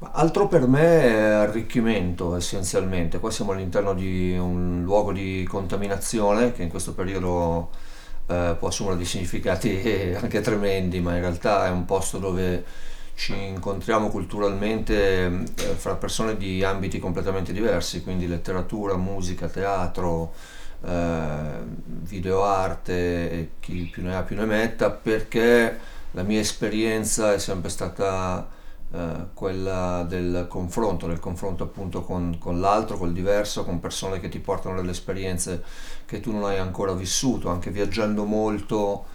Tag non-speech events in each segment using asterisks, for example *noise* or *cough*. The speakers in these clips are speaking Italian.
Altro per me è arricchimento essenzialmente. Qua siamo all'interno di un luogo di contaminazione che in questo periodo eh, può assumere dei significati *laughs* anche tremendi, ma in realtà è un posto dove ci incontriamo culturalmente eh, fra persone di ambiti completamente diversi, quindi letteratura, musica, teatro, eh, videoarte, chi più ne ha più ne metta, perché la mia esperienza è sempre stata eh, quella del confronto, del confronto appunto con, con, l'altro, col diverso, con persone che ti portano delle esperienze che tu non hai ancora vissuto, anche viaggiando molto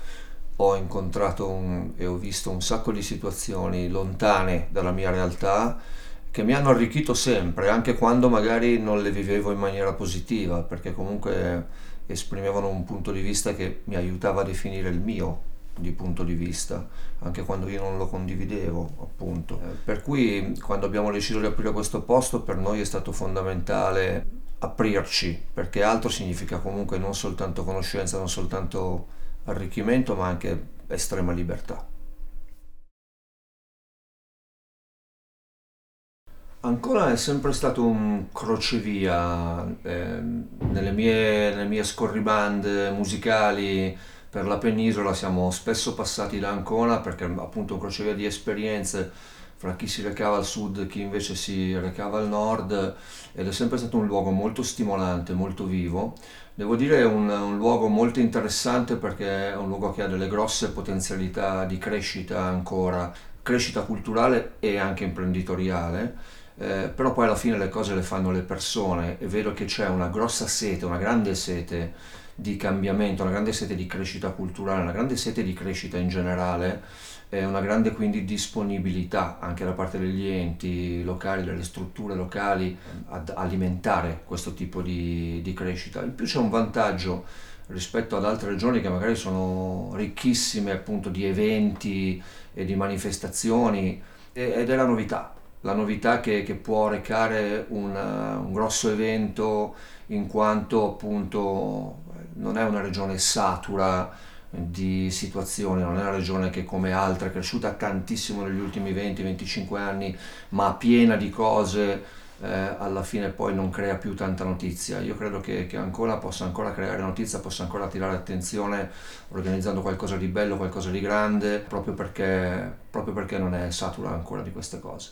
ho incontrato un, e ho visto un sacco di situazioni lontane dalla mia realtà che mi hanno arricchito sempre, anche quando magari non le vivevo in maniera positiva, perché comunque esprimevano un punto di vista che mi aiutava a definire il mio di punto di vista, anche quando io non lo condividevo, appunto. Eh, per cui quando abbiamo deciso di aprire questo posto per noi è stato fondamentale aprirci, perché altro significa comunque non soltanto conoscenza, non soltanto arricchimento, ma anche estrema libertà. Ancora è sempre stato un crocevia eh, nelle, mie, nelle mie scorribande musicali per la penisola siamo spesso passati da Ancona perché appunto un crocevia di esperienze fra chi si recava al sud e chi invece si recava al nord ed è sempre stato un luogo molto stimolante, molto vivo. Devo dire un, un luogo molto interessante perché è un luogo che ha delle grosse potenzialità di crescita ancora, crescita culturale e anche imprenditoriale. Eh, però poi alla fine le cose le fanno le persone e vedo che c'è una grossa sete, una grande sete di cambiamento, una grande sete di crescita culturale, una grande sete di crescita in generale una grande quindi disponibilità anche da parte degli enti locali, delle strutture locali ad alimentare questo tipo di, di crescita. In più c'è un vantaggio rispetto ad altre regioni che magari sono ricchissime appunto di eventi e di manifestazioni ed è la novità, la novità che, che può recare un, un grosso evento in quanto appunto non è una regione satura di situazioni, non è una regione che come altre è cresciuta tantissimo negli ultimi 20-25 anni, ma piena di cose, eh, alla fine poi non crea più tanta notizia. Io credo che, che Ancona possa ancora creare notizia, possa ancora attirare attenzione organizzando qualcosa di bello, qualcosa di grande, proprio perché, proprio perché non è satura ancora di queste cose.